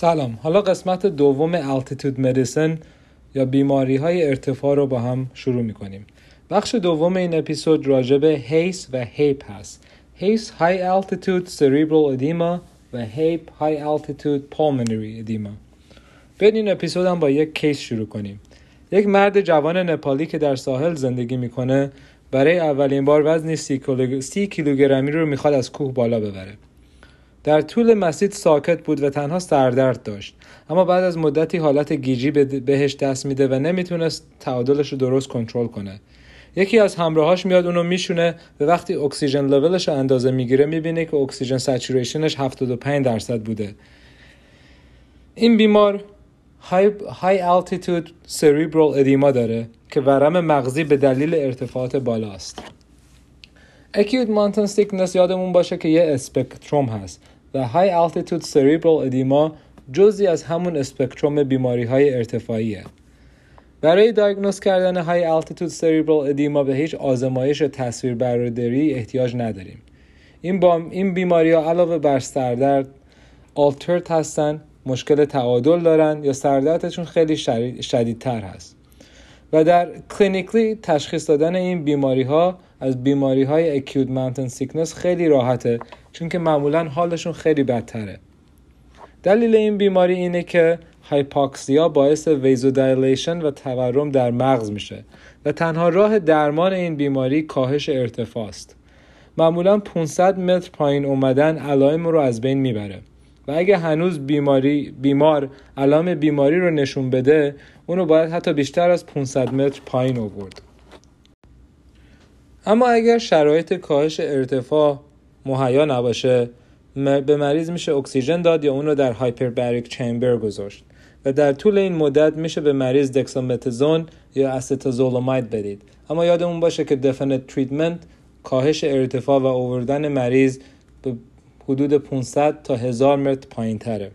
سلام. حالا قسمت دوم altitude medicine یا بیماری های ارتفاع رو با هم شروع می‌کنیم. بخش دوم این اپیزود راجع به HACE و HAPE هست. HACE high altitude cerebral edema و HAPE high altitude pulmonary edema بیاین این اپیزود هم با یک case شروع کنیم. یک مرد جوان نپالی که در ساحل زندگی می‌کنه برای اولین بار وزن سی کیلوگرمی رو می‌خواد از کوه بالا ببره. در طول مسیر ساکت بود و تنها سردرد داشت. اما بعد از مدتی حالت گیجی بهش دست میده و نمی‌تونست تعادلش رو درست کنترل کنه. یکی از همراهاش میاد اونو میشونه و وقتی اکسیژن لولش رو اندازه می‌گیره می‌بینه که اکسیژن saturation ش 75 درصد بوده. این بیمار high altitude cerebral edema داره که ورم مغزی به دلیل ارتفاعات بالا است acute mountain sickness یادمون باشه که یه spectrum هست و high altitude cerebral edema جزی از همون spectrum بیماری های ارتفاعیه. برای diagnose کردن high altitude cerebral edema به هیچ آزمایش تصویر برداری احتیاج نداریم. این, با... این بیماری ها علاوه بر سردرد altered هستن مشکل تعادل دارن یا سردردشون خیلی شدیدتر هست. و در clinically تشخیص دادن این بیماری ها از بیماری های acute mountain sickness خیلی راحته چون که معمولا حالشون خیلی بدتره. دلیل این بیماری اینه که hypoxia باعث vasodilation و تورم در مغز میشه و تنها راه درمان این بیماری کاهش ارتفاع است. معمولا 500 متر پایین اومدن علائم رو از بین می‌بره. و اگه هنوز بیماری بیمار علائم بیماری رو نشون بده اونو باید حتی بیشتر از 500 متر پایین آورد. اما اگر شرایط کاهش ارتفاع مهیا نباشه به مریض میشه اکسیژن داد یا اون رو در هایپربریک چمبر گذاشت و در طول این مدت میشه به مریض دکسامتزون یا استازولاماید بدید. اما یادمون باشه که دفنت تریتمنت کاهش ارتفاع و آوردن مریض حدود 500 تا 1000 متر پایین تره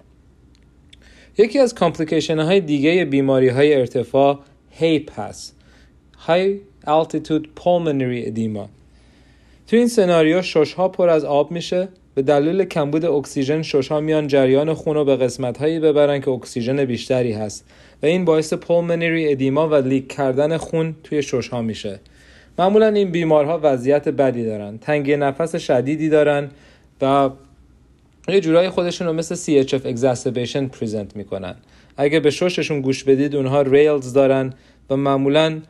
یکی از complication های دیگه بیماری های ارتفاع HAPE هست. High Altitude Pulmonary Edema. تو این سناریو شش ها پر از آب میشه. به دلیل کمبود اکسیژن شش ها میان جریان خون رو به قسمت هایی ببرن که اکسیژن بیشتری هست و این باعث pulmonary edema و leak کردن خون توی شش ها میشه. معمولا این بیمارها وضعیت بدی دارن. تنگی نفس شدیدی دارن و یه جورایی خودشون رو مثل CHF exacerbation present می‌کنن. اگه به شش‌شون گوش بدید اونها rales دارن و معمولا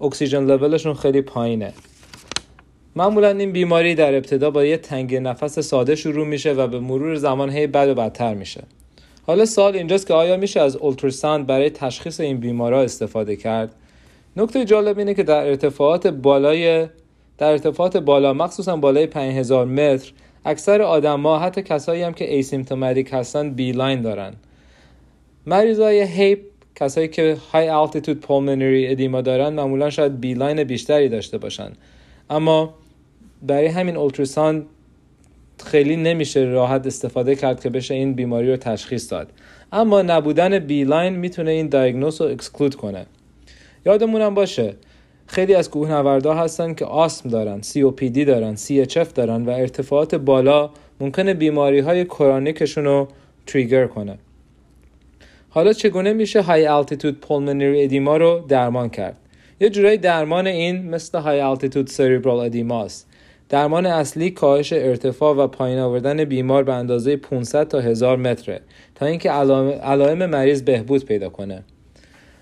اکسیژن لولشون خیلی پایینه. معمولا این بیماری در ابتدا با یه تنگ نفس ساده شروع میشه و به مرور زمان هی بد و بدتر میشه. حالا سوال اینجاست که آیا میشه از ultrasound برای تشخیص این بیمارا استفاده کرد؟ نکته جالب اینه که در ارتفاعات بالای در ارتفاعات بالا مخصوصا بالای 5000 متر اکثر آدما حتی کسایی هم که asymptomatic هستن B line دارن. مریضای HAPE کسایی که high altitude pulmonary edema دارن معمولا شاید B line بیشتری داشته باشن. اما برای همین ultrasound خیلی نمیشه راحت استفاده کرد که بشه این بیماری رو تشخیص داد. اما نبودن B-line می‌تونه این diagnose رو exclude کنه. یادمونم باشه خیلی از کوهنوردا هستن که آسم دارن COPD دارن CHF دارن و ارتفاعات بالا ممکنه بیماری های chronic شون رو trigger کنه. حالا چگونه میشه high altitude pulmonary edema رو درمان کرد؟ یه جورایی درمان این مثل high altitude cerebral edema است. درمان اصلی کاهش ارتفاع و پایین آوردن بیمار به اندازه 500 تا 1000 متره تا اینکه علائم مریض بهبود پیدا کنه.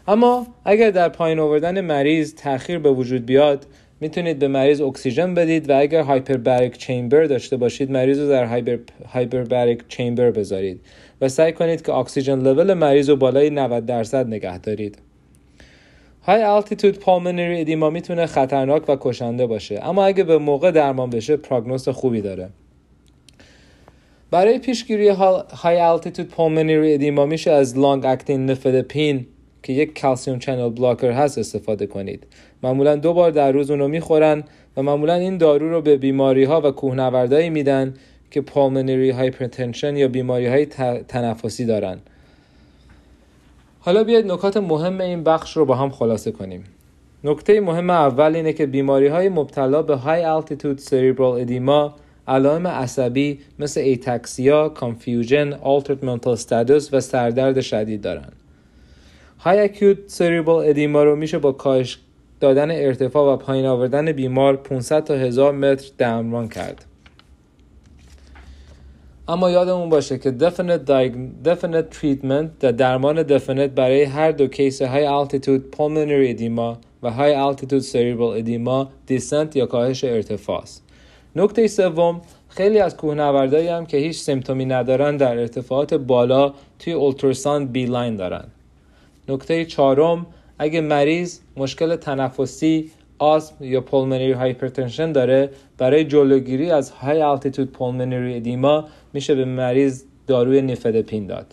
اما اگر در پایین آوردن مریض تاخیر به وجود بیاد می‌تونید به مریض اکسیژن بدید و اگر hyperbaric chamber داشته باشید مریض رو در hyperbaric chamber بذارید و سعی کنید که اکسیژن لول مریض رو بالای 90 درصد نگه دارید. high altitude pulmonary edema می‌تونه خطرناک و کشنده باشه اما اگه به موقع درمان بشه prognosis خوبی داره. برای پیشگیری high altitude pulmonary edema میشه از long acting nifedipine که یک calcium channel blocker هست استفاده کنید. معمولا دو بار در روز اونو می‌خورن و معمولا این دارو رو به بیمارها و کوهنوردایی میدن که pulmonary hypertension یا بیماری های تنفسی دارن. حالا بیاید نکات مهم این بخش رو با هم خلاصه کنیم. نکته مهم اول اینه که بیمارهای مبتلا به high altitude cerebral edema علائم عصبی مثل ataxia، confusion، altered mental status و سردرد شدید دارن. high acute cerebral edema رو میشه با کاهش دادن ارتفاع و پایین آوردن بیمار 500 تا 1000 متر درمان کرد. اما یادمون باشه که definite, definite treatment در درمان definite برای هر دو case high altitude pulmonary edema و high altitude cerebral edema descent یا کاهش ارتفاع است. نکته سوم خیلی از کوهنوردایی هم که هیچ symptom ی ندارن در ارتفاعات بالا توی ultrasound B-line دارن. نکته چهارم اگه مریض مشکل تنفسی آسم یا pulmonary hypertension داره برای جلوگیری از high altitude pulmonary edema میشه به مریض داروی nifedipine داد.